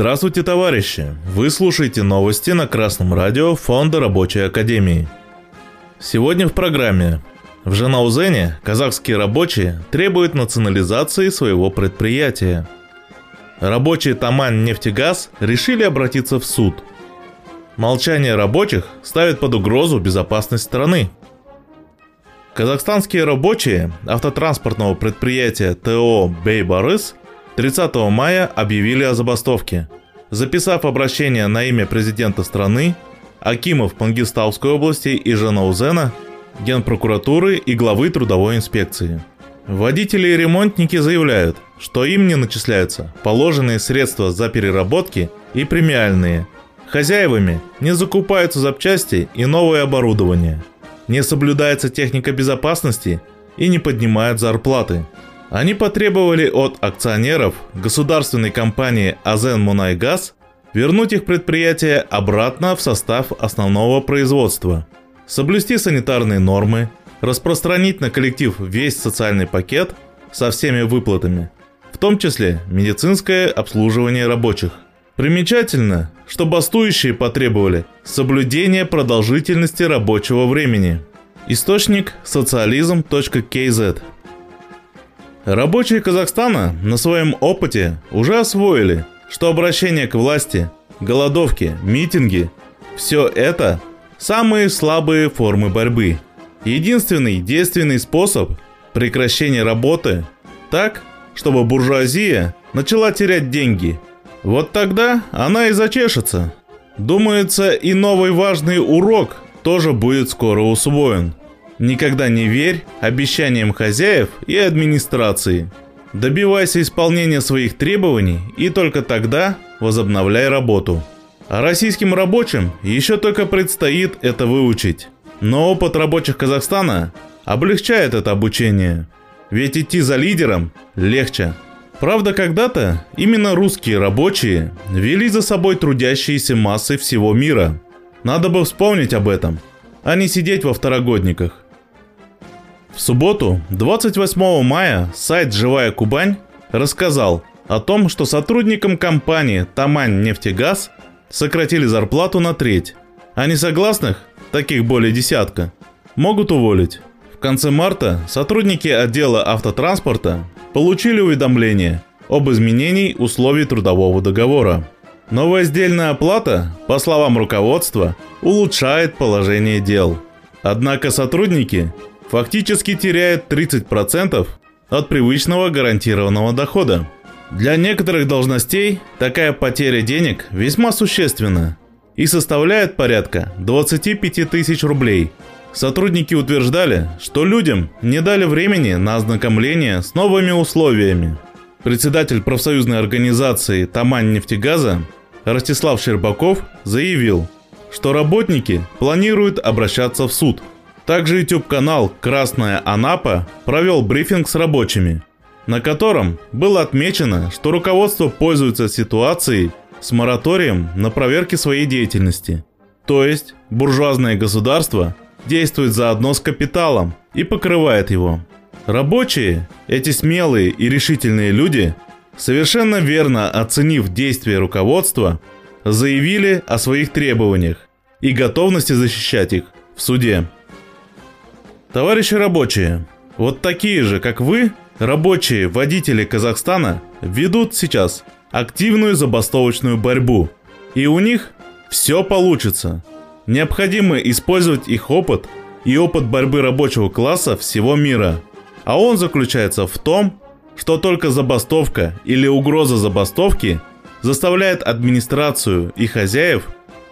Здравствуйте, товарищи! Вы слушаете новости на Красном радио Фонда Рабочей Академии. Сегодня в программе. В Жанаузене казахские рабочие требуют национализации своего предприятия. Рабочие Тамань нефтегаз решили обратиться в суд. Молчание рабочих ставит под угрозу безопасность страны. Казахстанские рабочие автотранспортного предприятия ТО «Бейбарыс» 30 мая объявили о забастовке. Записав обращение на имя президента страны, Акимов Мангистауской области и Жанаузена, Генпрокуратуры и главы трудовой инспекции. Водители и ремонтники заявляют, что им не начисляются положенные средства за переработки и премиальные. Хозяевами не закупаются запчасти и новое оборудование. Не соблюдается техника безопасности и не поднимают зарплаты – они потребовали от акционеров государственной компании «Азен Мунайгаз» вернуть их предприятие обратно в состав основного производства, соблюсти санитарные нормы, распространить на коллектив весь социальный пакет со всеми выплатами, в том числе медицинское обслуживание рабочих. Примечательно, что бастующие потребовали соблюдения продолжительности рабочего времени. Источник социализм.kz Рабочие Казахстана на своем опыте уже освоили, что обращение к власти, голодовки, митинги – все это самые слабые формы борьбы. Единственный действенный способ прекращения работы так, чтобы буржуазия начала терять деньги. Вот тогда она и зачешется. Думается, и новый важный урок тоже будет скоро усвоен – Никогда не верь обещаниям хозяев и администрации. Добивайся исполнения своих требований и только тогда возобновляй работу. А российским рабочим еще только предстоит это выучить. Но опыт рабочих Казахстана облегчает это обучение. Ведь идти за лидером легче. Правда, когда-то именно русские рабочие вели за собой трудящиеся массы всего мира. Надо бы вспомнить об этом, а не сидеть во второгодниках. В субботу, 28 мая, сайт «Живая Кубань» рассказал о том, что сотрудникам компании «Тамань нефтегаз» сократили зарплату на треть, а несогласных, таких более десятка, могут уволить. В конце марта сотрудники отдела автотранспорта получили уведомление об изменении условий трудового договора. Новая сдельная оплата, по словам руководства, улучшает положение дел. Однако сотрудники фактически теряет 30% от привычного гарантированного дохода. Для некоторых должностей такая потеря денег весьма существенна и составляет порядка 25 тысяч рублей. Сотрудники утверждали, что людям не дали времени на ознакомление с новыми условиями. Председатель профсоюзной организации «Тамань нефтегаза» Ростислав Щербаков заявил, что работники планируют обращаться в суд – также YouTube-канал «Красная Анапа» провел брифинг с рабочими, на котором было отмечено, что руководство пользуется ситуацией с мораторием на проверки своей деятельности. То есть буржуазное государство действует заодно с капиталом и покрывает его. Рабочие, эти смелые и решительные люди, совершенно верно оценив действия руководства, заявили о своих требованиях и готовности защищать их в суде. Товарищи рабочие, вот такие же, как вы, рабочие водители Казахстана ведут сейчас активную забастовочную борьбу. И у них все получится. Необходимо использовать их опыт и опыт борьбы рабочего класса всего мира. А он заключается в том, что только забастовка или угроза забастовки заставляет администрацию и хозяев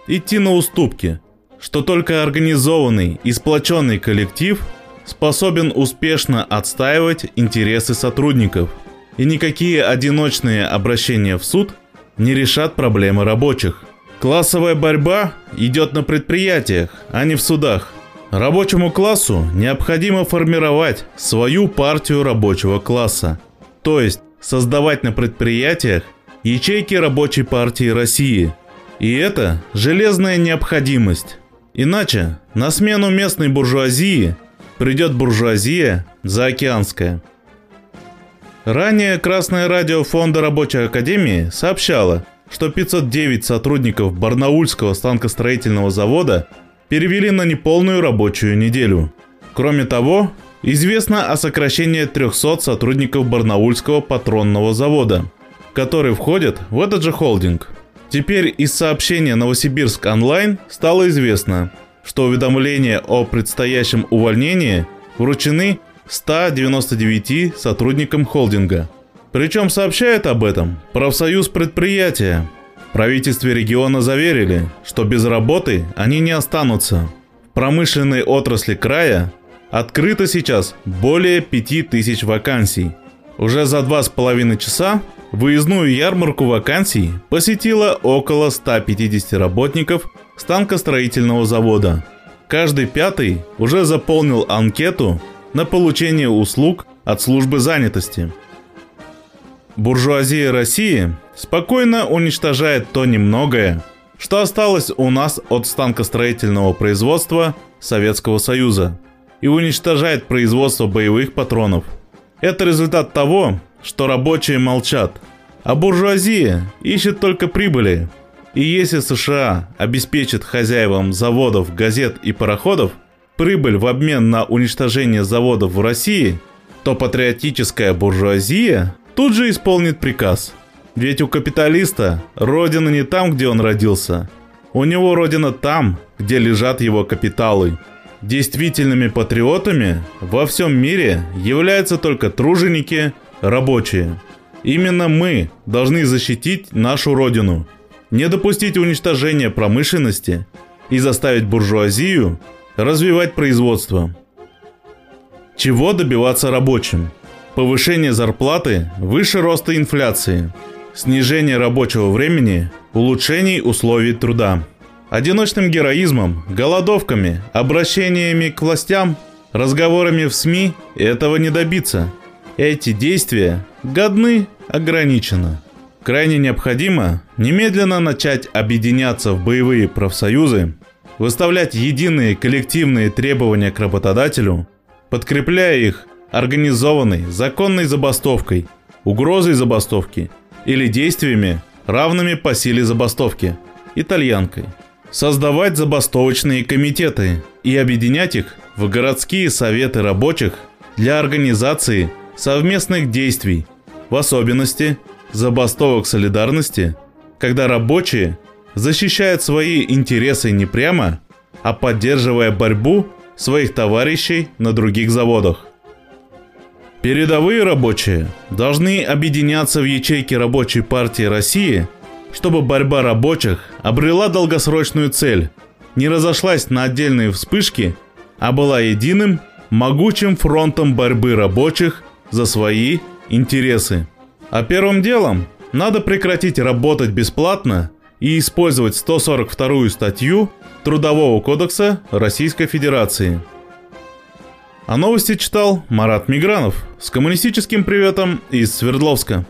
идти на уступки – что только организованный и сплоченный коллектив способен успешно отстаивать интересы сотрудников, и никакие одиночные обращения в суд не решат проблемы рабочих. Классовая борьба идет на предприятиях, а не в судах. Рабочему классу необходимо формировать свою партию рабочего класса, то есть создавать на предприятиях ячейки рабочей партии России. И это железная необходимость. Иначе на смену местной буржуазии придет буржуазия заокеанская. Ранее Красное радио Фонда Рабочей Академии сообщало, что 509 сотрудников Барнаульского станкостроительного завода перевели на неполную рабочую неделю. Кроме того, известно о сокращении 300 сотрудников Барнаульского патронного завода, которые входят в этот же холдинг. Теперь из сообщения «Новосибирск онлайн» стало известно, что уведомления о предстоящем увольнении вручены 199 сотрудникам холдинга. Причем сообщает об этом профсоюз предприятия. Правительстве региона заверили, что без работы они не останутся. В промышленной отрасли края открыто сейчас более 5000 вакансий. Уже за два с половиной часа выездную ярмарку вакансий посетило около 150 работников станкостроительного завода. Каждый пятый уже заполнил анкету на получение услуг от службы занятости. Буржуазия России спокойно уничтожает то немногое, что осталось у нас от станкостроительного производства Советского Союза и уничтожает производство боевых патронов. Это результат того, что рабочие молчат, а буржуазия ищет только прибыли. И если США обеспечит хозяевам заводов, газет и пароходов – прибыль в обмен на уничтожение заводов в России, то патриотическая буржуазия тут же исполнит приказ. Ведь у капиталиста родина не там, где он родился. У него родина там, где лежат его капиталы. Действительными патриотами во всем мире являются только труженики, рабочие. Именно мы должны защитить нашу родину, не допустить уничтожения промышленности и заставить буржуазию развивать производство. Чего добиваться рабочим? Повышение зарплаты выше роста инфляции, снижение рабочего времени, улучшений условий труда. Одиночным героизмом, голодовками, обращениями к властям, разговорами в СМИ этого не добиться. Эти действия годны ограниченно. Крайне необходимо немедленно начать объединяться в боевые профсоюзы выставлять единые коллективные требования к работодателю, подкрепляя их организованной законной забастовкой, угрозой забастовки или действиями, равными по силе забастовки, итальянкой. Создавать забастовочные комитеты и объединять их в городские советы рабочих для организации совместных действий, в особенности забастовок солидарности, когда рабочие защищает свои интересы не прямо, а поддерживая борьбу своих товарищей на других заводах. Передовые рабочие должны объединяться в ячейке Рабочей партии России, чтобы борьба рабочих обрела долгосрочную цель, не разошлась на отдельные вспышки, а была единым, могучим фронтом борьбы рабочих за свои интересы. А первым делом надо прекратить работать бесплатно и использовать 142 статью Трудового кодекса Российской Федерации. А новости читал Марат Мигранов с коммунистическим приветом из Свердловска.